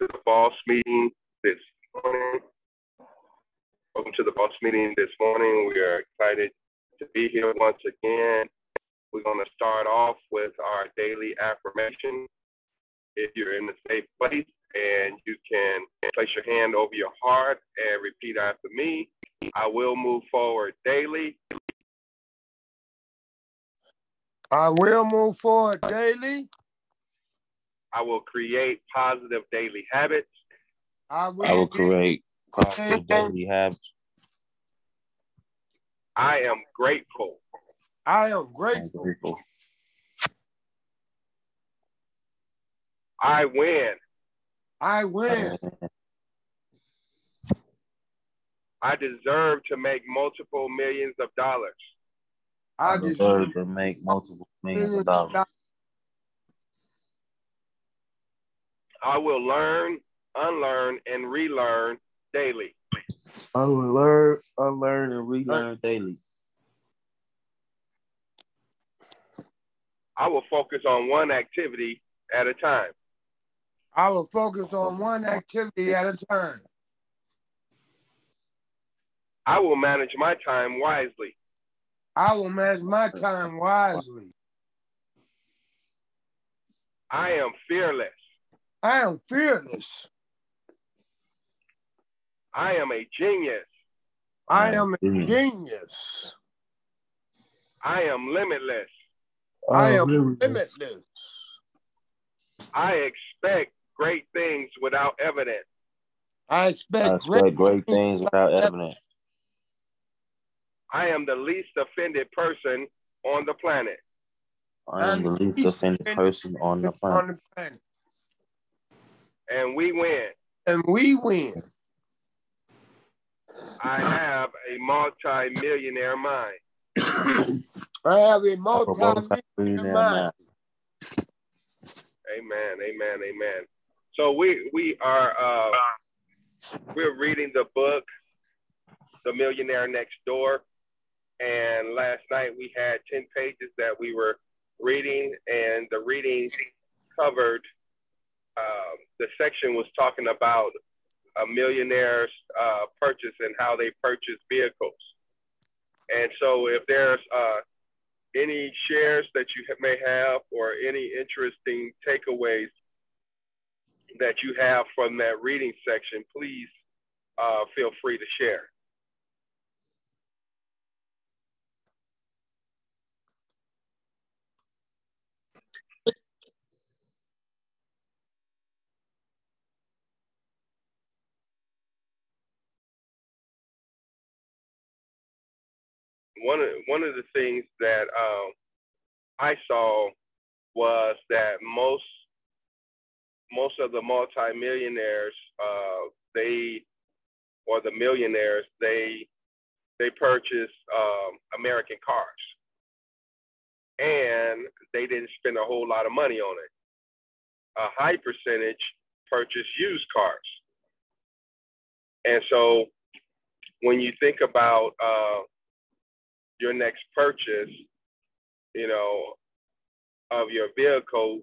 to the boss meeting this morning. Welcome to the boss meeting this morning. We are excited to be here once again. We're going to start off with our daily affirmation. If you're in a safe place and you can place your hand over your heart and repeat after me, I will move forward daily. I will move forward daily. I will create positive daily habits. I will, I will create positive daily habits. I am grateful. I am I'm grateful. grateful. I win. I win. I deserve to make multiple millions of dollars. I I deserve deserve to make multiple millions of dollars. I will learn, unlearn, and relearn daily. I will learn, unlearn, and relearn daily. I will focus on one activity at a time. I will focus on one activity at a time. I will manage my time wisely. I will manage my time wisely. I am fearless. I am fearless. I am a genius. I am a Genius. genius. I am limitless. I am limitless. I expect great things without evidence. I I expect expect great. great things without evidence. I am the least offended person on the planet. I am the least offended person on the on planet. The planet. And we win. And we win. I have a multi-millionaire mind. I have a I propose multi to read that mind. Amen. Amen. Amen. So we we are uh we're reading the book The Millionaire Next Door. And last night we had 10 pages that we were reading, and the reading covered um, the section was talking about a millionaire's uh, purchase and how they purchase vehicles. And so if there's uh, any shares that you may have or any interesting takeaways that you have from that reading section, please uh, feel free to share. One of, one of the things that um, I saw was that most most of the multimillionaires, uh, they or the millionaires, they they purchase um, American cars, and they didn't spend a whole lot of money on it. A high percentage purchase used cars, and so when you think about uh, your next purchase, you know, of your vehicle,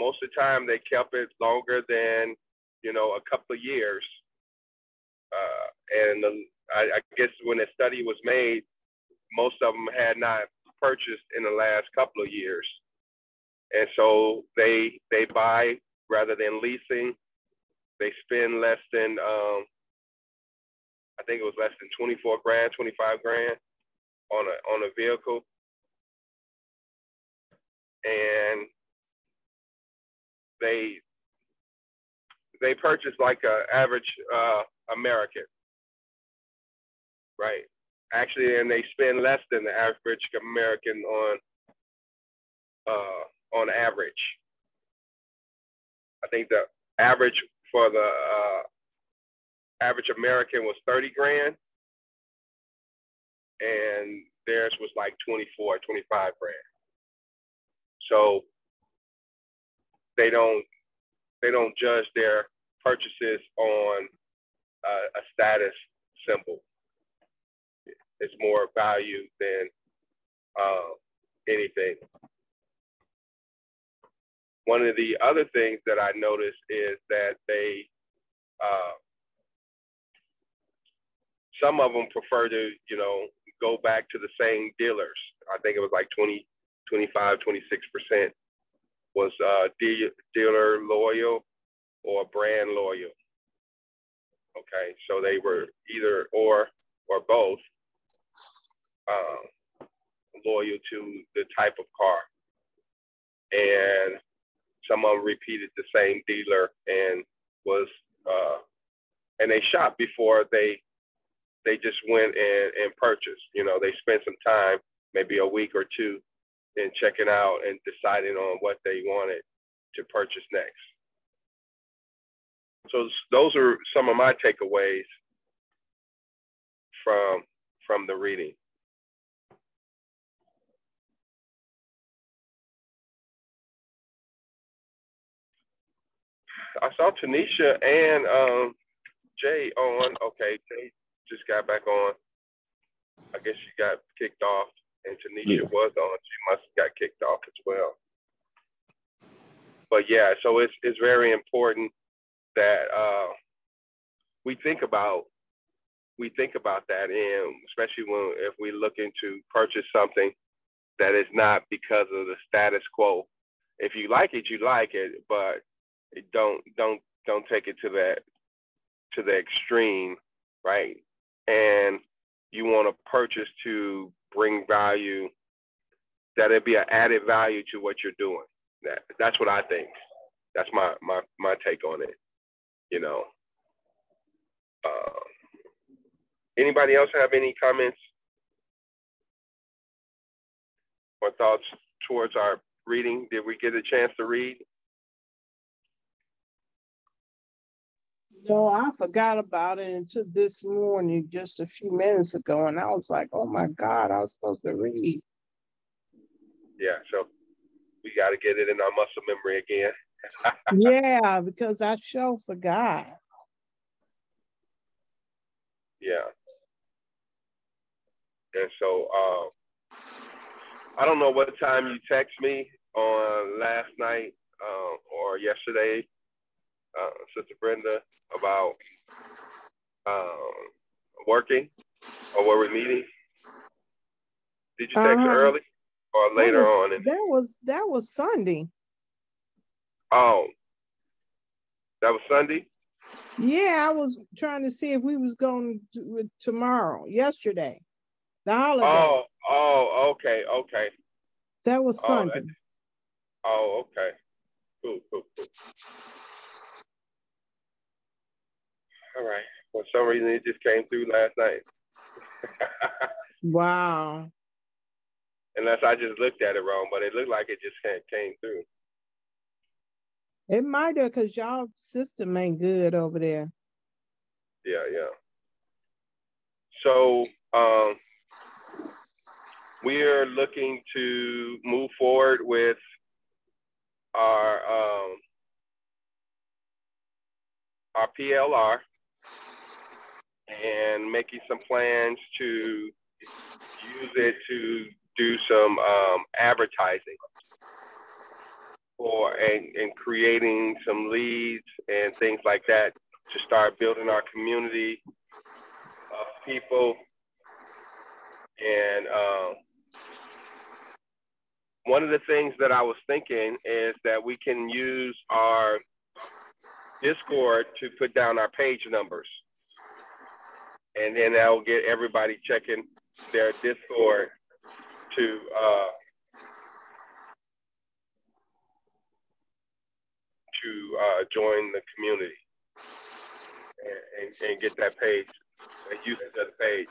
most of the time they kept it longer than, you know, a couple of years. Uh, and the, I, I guess when the study was made, most of them had not purchased in the last couple of years. And so they they buy rather than leasing. They spend less than um, I think it was less than 24 grand, 25 grand on a on a vehicle. And they they purchase like a average uh, American, right? Actually, and they spend less than the average American on uh, on average. I think the average for the uh, average American was 30 grand, and theirs was like 24, 25 grand. So they don't they don't judge their purchases on uh, a status symbol. It's more value than uh, anything. one of the other things that I noticed is that they, uh, some of them prefer to, you know, go back to the same dealers. I think it was like 20, 25, 26% was uh, de- dealer loyal or brand loyal. Okay, so they were either or or both um, loyal to the type of car. And some of them repeated the same dealer and was uh, and they shopped before they they just went and, and purchased. You know, they spent some time, maybe a week or two, in checking out and deciding on what they wanted to purchase next. So those are some of my takeaways from from the reading. I saw Tanisha and um, Jay on. Okay, just got back on. I guess she got kicked off, and Tanisha yeah. was on. She must have got kicked off as well. But yeah, so it's it's very important that uh, we think about we think about that, and especially when if we looking to purchase something that is not because of the status quo. If you like it, you like it, but don't don't don't take it to that to the extreme, right? And you want to purchase to bring value that it be an added value to what you're doing. That that's what I think. That's my my my take on it. You know. Uh, anybody else have any comments or thoughts towards our reading? Did we get a chance to read? No, I forgot about it until this morning, just a few minutes ago, and I was like, "Oh my God, I was supposed to read." Yeah, so we got to get it in our muscle memory again. yeah, because I sure forgot. Yeah. And so um, I don't know what time you text me on last night uh, or yesterday uh, Sister Brenda about um, working or were we meeting? Did you text uh, early or later was, on? In- that was that was Sunday. Oh, that was Sunday. Yeah, I was trying to see if we was going to, tomorrow. Yesterday, the holiday. Oh, oh, okay, okay. That was Sunday. Oh, oh okay. Cool, cool, cool. All right. For some reason, it just came through last night. wow. Unless I just looked at it wrong, but it looked like it just came through. It might have, because y'all system ain't good over there. Yeah, yeah. So um, we are looking to move forward with our um, our PLR and making some plans to use it to do some um, advertising for and, and creating some leads and things like that to start building our community of people. And um, one of the things that I was thinking is that we can use our Discord to put down our page numbers and then that'll get everybody checking their Discord to uh, to uh, join the community and, and, and, get that page and use that page.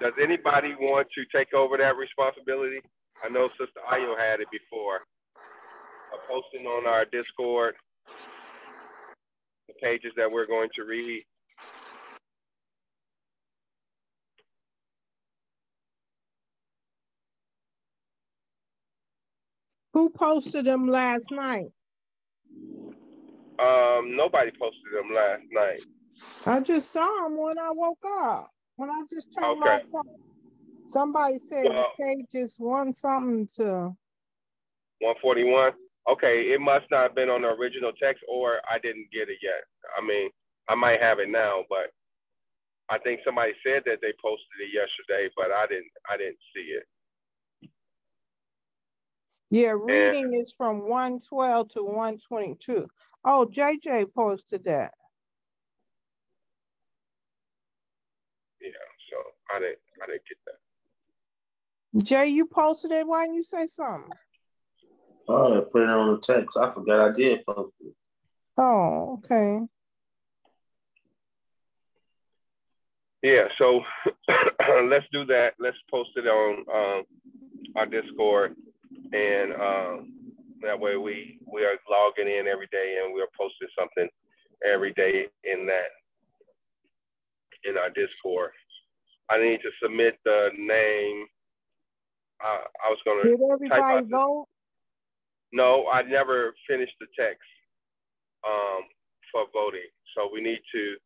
Does anybody want to take over that responsibility? I know Sister Ayo had it before. Uh, posting on our Discord the pages that we're going to read Who posted them last night? Um, nobody posted them last night. I just saw them when I woke up. When I just turned okay. my phone. Somebody said well, the page is one something to 141. Okay, it must not have been on the original text, or I didn't get it yet. I mean, I might have it now, but I think somebody said that they posted it yesterday, but I didn't. I didn't see it. Yeah, reading is from one twelve to one twenty-two. Oh, JJ posted that. Yeah, so I didn't. I didn't get that. Jay, you posted it. Why didn't you say something? Oh, I put it on the text. I forgot I did post it. Oh, okay. Yeah, so let's do that. Let's post it on um, our Discord, and um, that way we we are logging in every day, and we're posting something every day in that in our Discord. I need to submit the name. Uh, I was gonna. Did everybody vote? No, I never finished the text um, for voting, so we need to.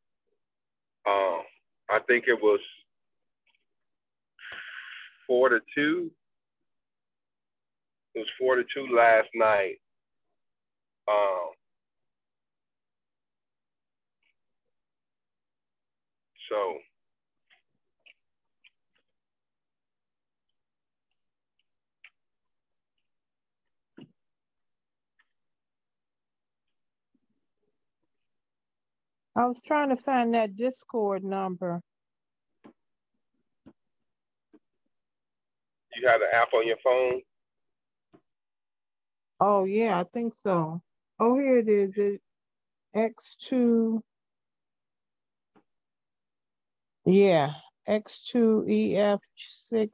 Um, I think it was four to two. It was four to two last night. Um, so I was trying to find that Discord number. you have the app on your phone. Oh, yeah, I think so. Oh, here it is. It X2. Yeah, X2EF6.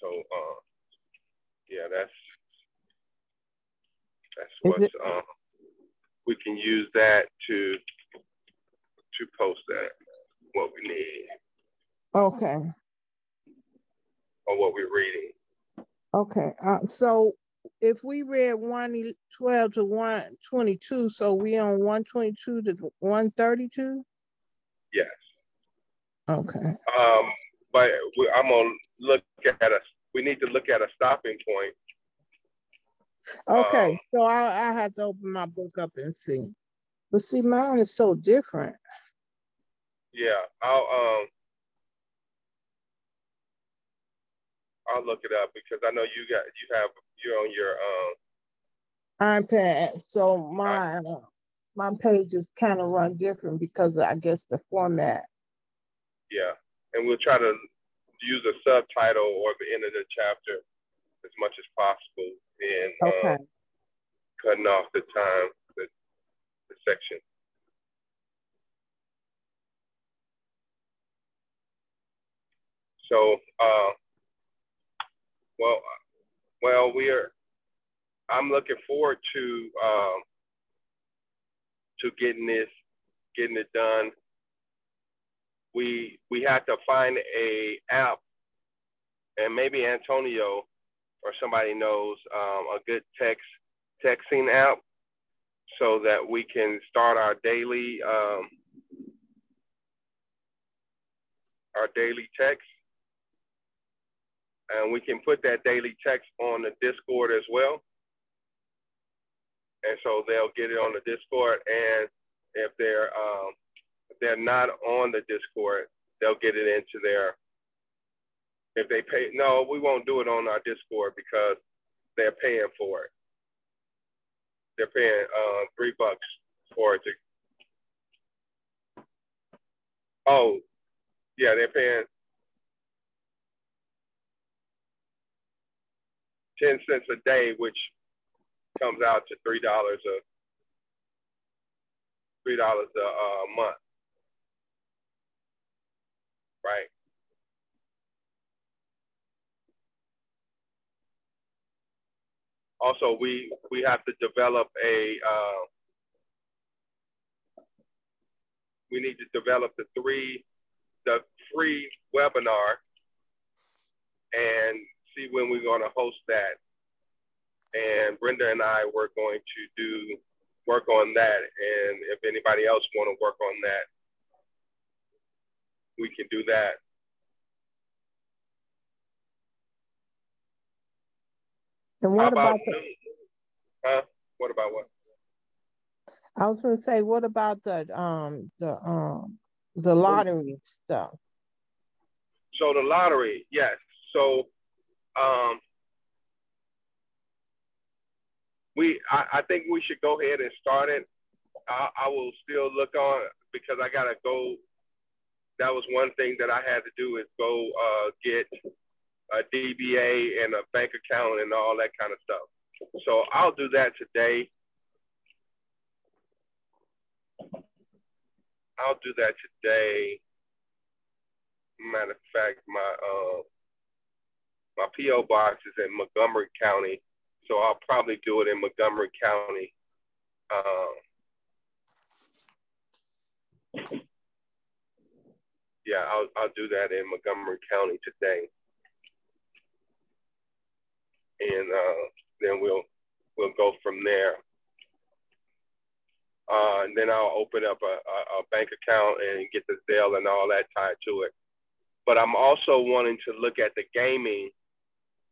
So, uh, yeah, that's that's what's it- um, we can use that to to post that what we need Okay, or what we're reading. okay. Uh, so if we read 112 to 122, so we on 122 to 132? Yes. Okay. Um, but we, I'm gonna look at a. We need to look at a stopping point. Okay, Um, so I, I have to open my book up and see. But see, mine is so different. Yeah, I'll um. I'll look it up because I know you got you have you're on your um iPad, so my uh, my pages kind of run different because of, I guess the format. yeah, and we'll try to use a subtitle or the end of the chapter as much as possible and Okay. um, cutting off the time the, the section. So uh, well well we are I'm looking forward to um, to getting this getting it done. We we had to find a app and maybe Antonio or somebody knows um, a good text texting app so that we can start our daily um, our daily text and we can put that daily text on the discord as well and so they'll get it on the discord and if they're um, if they're not on the Discord, they'll get it into their. If they pay, no, we won't do it on our Discord because they're paying for it. They're paying uh, three bucks for it to. Oh, yeah, they're paying ten cents a day, which comes out to three dollars a three dollars a uh, month right? Also, we we have to develop a. Uh, we need to develop the three, the free webinar, and see when we're going to host that. And Brenda and I were going to do work on that, and if anybody else want to work on that, we can do that. And How what about about the. Huh? What about what? I was gonna say, what about the, um, the, um, the lottery stuff? So the lottery, yes. So um we I, I think we should go ahead and start it. I, I will still look on because I gotta go. That was one thing that I had to do is go uh, get a DBA and a bank account and all that kind of stuff. So I'll do that today. I'll do that today. Matter of fact, my uh, my PO box is in Montgomery County, so I'll probably do it in Montgomery County. Um, yeah, I'll I'll do that in Montgomery County today, and uh, then we'll we'll go from there. Uh, and then I'll open up a, a, a bank account and get the Zelle and all that tied to it. But I'm also wanting to look at the gaming,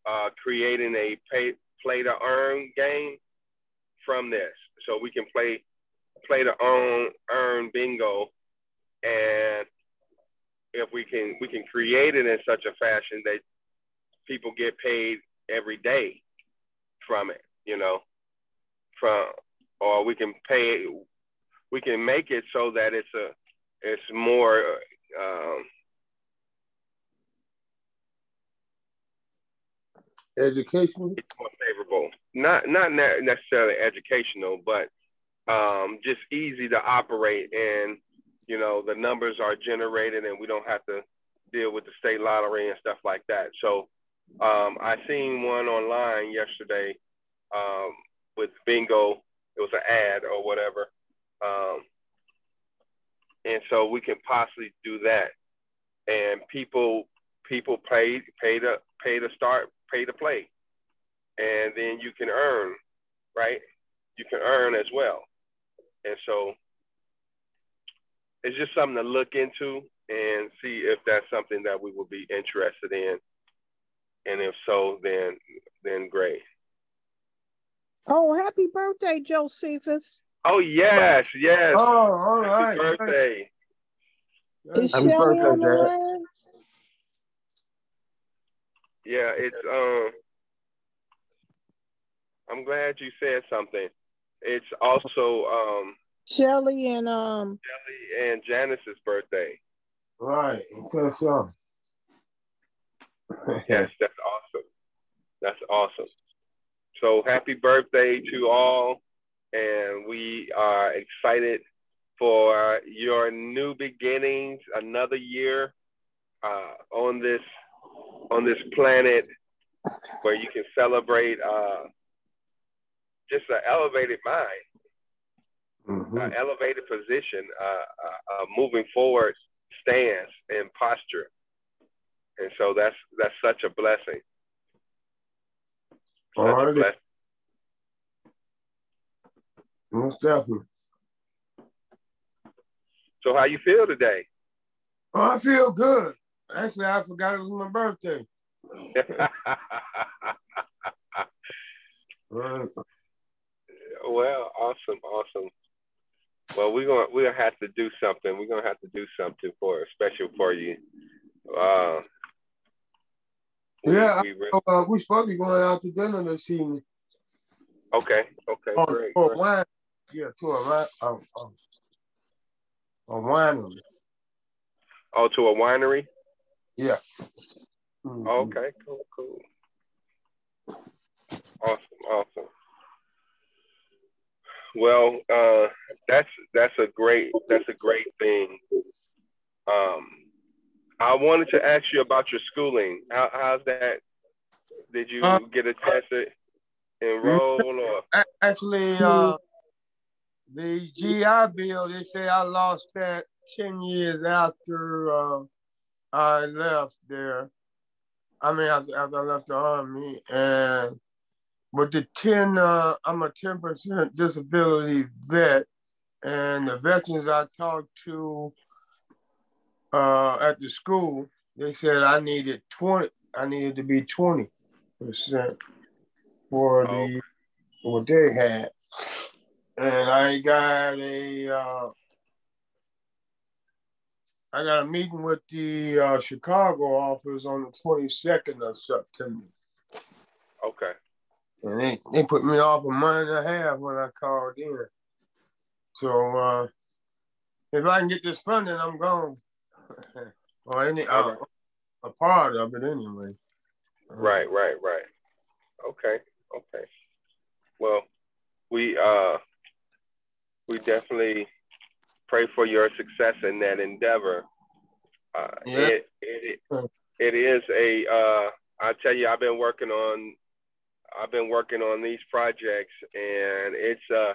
uh, creating a pay, play to earn game from this, so we can play play to earn earn bingo, and if we can we can create it in such a fashion that people get paid every day from it, you know, from or we can pay we can make it so that it's a it's more um, Education. more favorable. Not not ne- necessarily educational, but um, just easy to operate, and you know the numbers are generated, and we don't have to deal with the state lottery and stuff like that. So um, I seen one online yesterday um, with bingo. It was an ad or whatever, um, and so we can possibly do that. And people people pay pay to pay to start pay to play, and then you can earn, right? You can earn as well, and so it's just something to look into and see if that's something that we would be interested in, and if so, then then great. Oh, happy birthday, Josephus. Oh yes, yes. Oh, all Happy right. birthday. Happy Shelly on birthday, Dad. Yeah, it's um. I'm glad you said something. It's also um Shelly and, um, Kelly and Janice's birthday. Right. Okay, so. Yes, that's awesome. That's awesome. So happy birthday to all, and we are excited for your new beginnings, another year uh, on this on this planet where you can celebrate uh, just an elevated mind, Mhm. an elevated position, uh, uh, uh, moving forward stance and posture, and so that's that's such a blessing. Such a Alrighty. blessing. Most definitely. So how you feel today? Oh, I feel good. Actually, I forgot it was my birthday. Right. well, awesome, awesome. Well, we're gonna we're gonna have to do something. We're gonna have to do something for special for you. Uh, we- Yeah, we re- So, uh, we're supposed to be going out to dinner this evening. okay, okay, Oh, great. a great. wine. Yeah, to a wine. Oh, oh. A winery. Oh, to a winery. Yeah. Mhm. Okay, cool, cool. Awesome, awesome. Well, uh, that's that's a great that's a great thing. Um, I wanted to ask you about your schooling. How, how's that? Did you Uh, get a chance to enroll or? Actually, uh, the GI Bill, they say I lost that 10 years after uh, I left there. I mean, after, after I left the Army. And with the 10, uh, I'm a 10% disability vet. And the veterans I talked to uh, at the school, they said I needed 20, I needed to be 20%. for Oh, the for what they had, and I got a uh, I got a meeting with the uh, Chicago office on the twenty second of September, Okay. and they they put me off a month and a half when I called in. So uh, if I can get this funding, I'm gone, or any uh, a part of it anyway. Right, right, right. Okay, okay. Well, we uh we definitely pray for your success in that endeavor. Uh Yeah. it, it it is a uh I tell you I've been working on I've been working on these projects and it's uh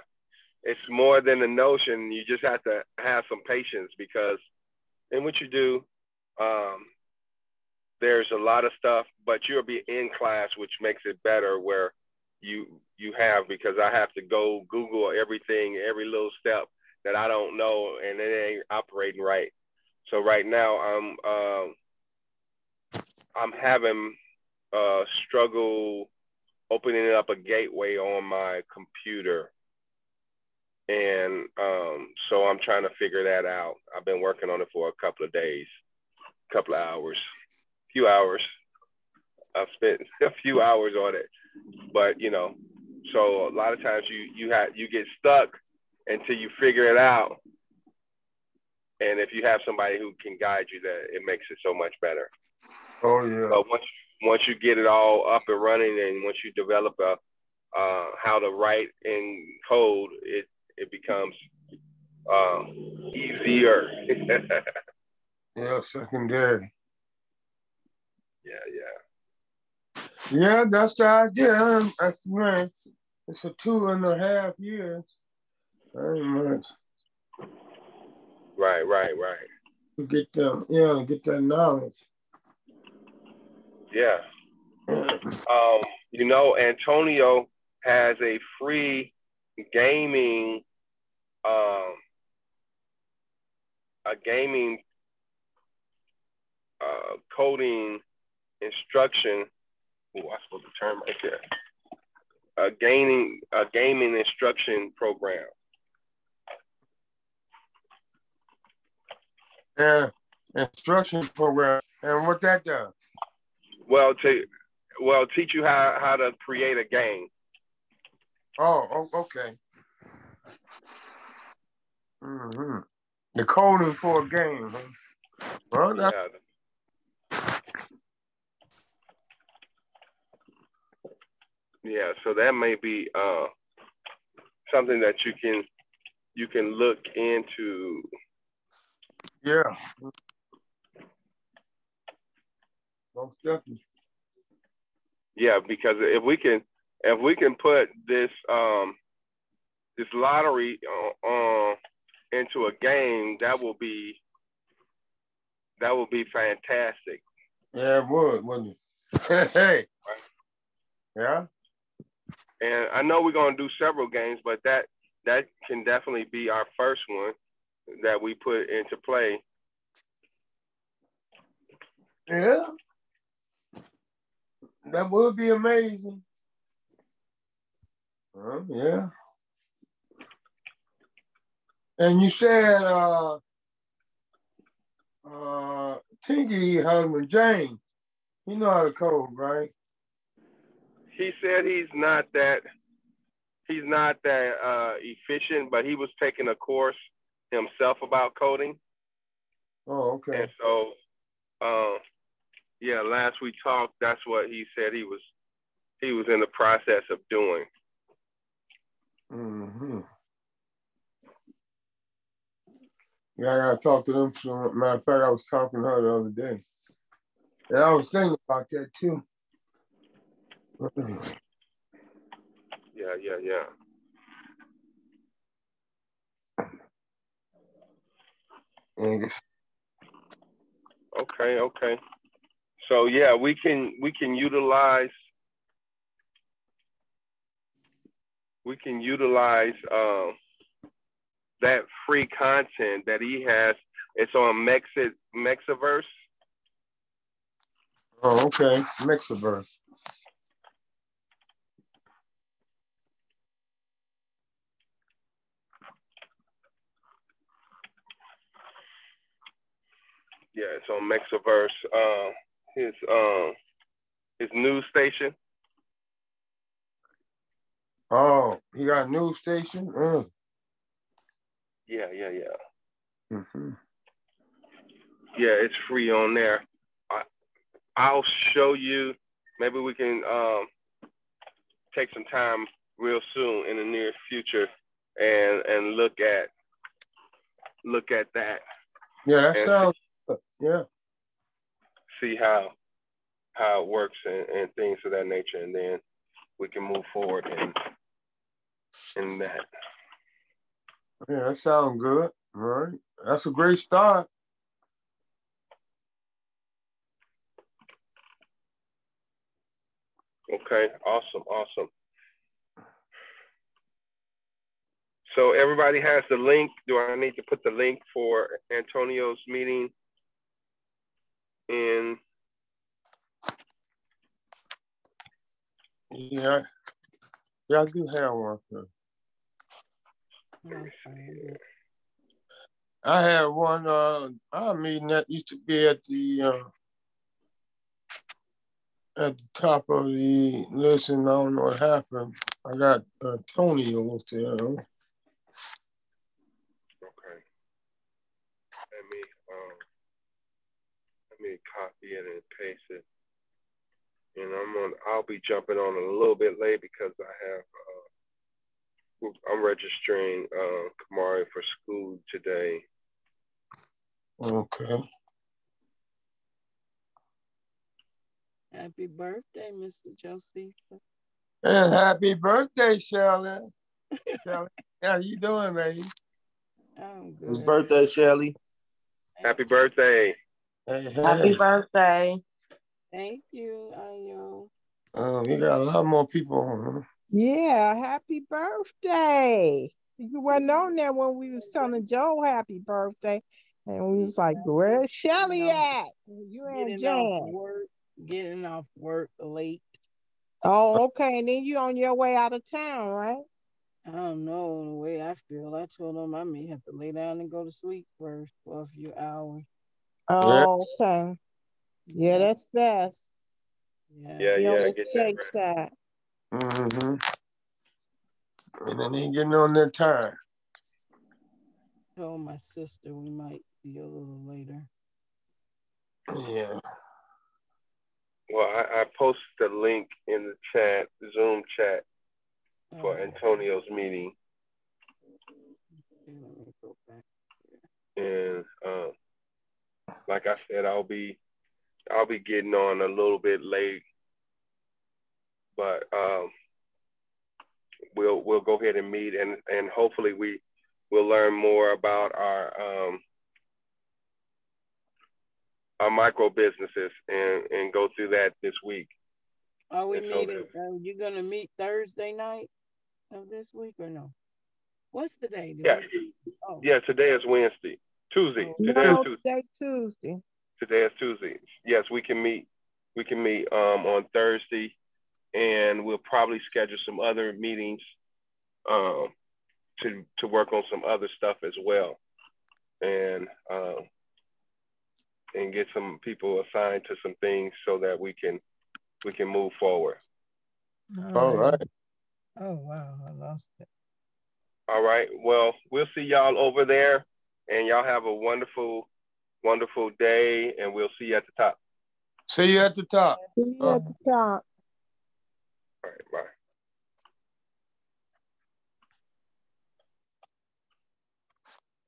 it's more than a notion. You just have to have some patience because in what you do, um, there's a lot of stuff, but you'll be in class, which makes it better where you you have because I have to go Google everything, every little step that I don't know, and it ain't operating right. So right now I'm um, I'm having uh, struggle opening up a gateway on my computer, and um, so I'm trying to figure that out. I've been working on it for a couple of days, a couple of hours a few hours. I've spent a few hours on it, but you know, so a lot of times you you have you get stuck until you figure it out. And if you have somebody who can guide you, that it makes it so much better. Oh yeah. But once once you get it all up and running, and once you develop a uh, how to write in code, it it becomes um, easier. Yeah, secondary. yeah, yeah. Yeah, that's the idea. That's plan. It's a two and a half years. Very much Right, right, right. to get the yeah, to get that knowledge. Yeah. Um, you know, Antonio has a free gaming, um, a gaming uh, coding instruction. Oh, I supposed to term right there. A gaming, a gaming instruction program. Yeah, instruction program. And what that does? Well, to well teach you how how to create a game. Oh, okay. hmm The coding for a game. Huh? Well, Yeah. Yeah, so that may be uh, something that you can you can look into. Yeah. Most definitely. Yeah, because if we can if we can put this um, this lottery uh, uh, into a game, that will be that will be fantastic. Yeah, it would, wouldn't it? hey. Yeah. And I know we're gonna do several games, but that that can definitely be our first one that we put into play. Yeah. That would be amazing. Oh, yeah. And you said uh uh Tinky husband James, he know how to code, right? He said he's not that he's not that uh, efficient, but he was taking a course himself about coding, Oh, okay. and so uh, yeah, last we talked, that's what he said he was he was in the process of doing. Mm-hmm. Yeah, I gotta talk to them. So, matter of fact, I was talking to her the other day. And I was thinking about that too. Yeah, yeah, yeah. And Okay, okay. So yeah, we can we can utilize we can utilize um, that free content that he has. It's on Mexit Mexiverse. Oh, okay. Mixerverse. Yeah, it's on Mexiverse. Uh, his um his news station. Oh, he got a news station. Mm. Yeah, yeah, yeah. hmm Yeah, it's free on there. I I'll show you. Maybe we can um take some time real soon in the near future and and look at look at that. Yeah, that And- sounds. Yeah. see how how it works and, and things of that nature, and then we can move forward in in that. Yeah, that sounds good. All right. That's a great start. Okay, awesome, awesome. So everybody has the link. Do I need to put the link for Antonio's meeting in? Yeah. Yeah, I do have one. I had one uh our meeting that used to be at the uh at the top of the listen, I don't know what happened. I got uh, Tony over there. Okay. Let me um let me copy it and paste it. And I'm on I'll be jumping on a little bit late because I have uh I'm registering uh Kamari for school today. Okay. Happy birthday, Mr. Joseph. And happy birthday, Shelly. Shelly, how you doing, man? I'm His good. birthday, Shelly. Happy birthday. Hey, Happy birthday. Thank you, Ayo. Uh, you got a lot more people on. Yeah, happy birthday. You wasn't on there when we was telling Joe happy birthday. And we was like, where's Shelly at? You and Getting Jan. work, getting off work late. Oh, okay. And then you on your way out of town, right? I don't know the way I feel. I told them I may have to lay down and go to sleep first for a few hours. Oh, okay. Yeah, that's best. Yeah. Yeah, Be yeah, the get that right. side. Mm-hmm. And then they getting on their time. Told my sister we might be a little later. Yeah. Well, I, I posted the link in the chat, Zoom chat for Oh, Antonio's meeting. okay, let me go back. and um, like I said, I'll be I'll be getting on a little bit late, but um, we'll we'll go ahead and meet and and hopefully we will learn more about our um, our micro businesses and and go through that this week. Are we meeting? Are you gonna meet Thursday night of this week or no? What's the day? Yeah, Oh, yeah. Today is Wednesday, Tuesday. Oh. Today is Tuesday. today Tuesday. Today is Tuesday. Yes, we can meet. We can meet um, on Thursday, and we'll probably schedule some other meetings um, to to work on some other stuff as well, and um, and get some people assigned to some things so that we can we can move forward. All right. Oh wow, I lost it. All right. Well, we'll see y'all over there, and y'all have a wonderful, wonderful day, and we'll see you at the top. See you at the top. See you at the top.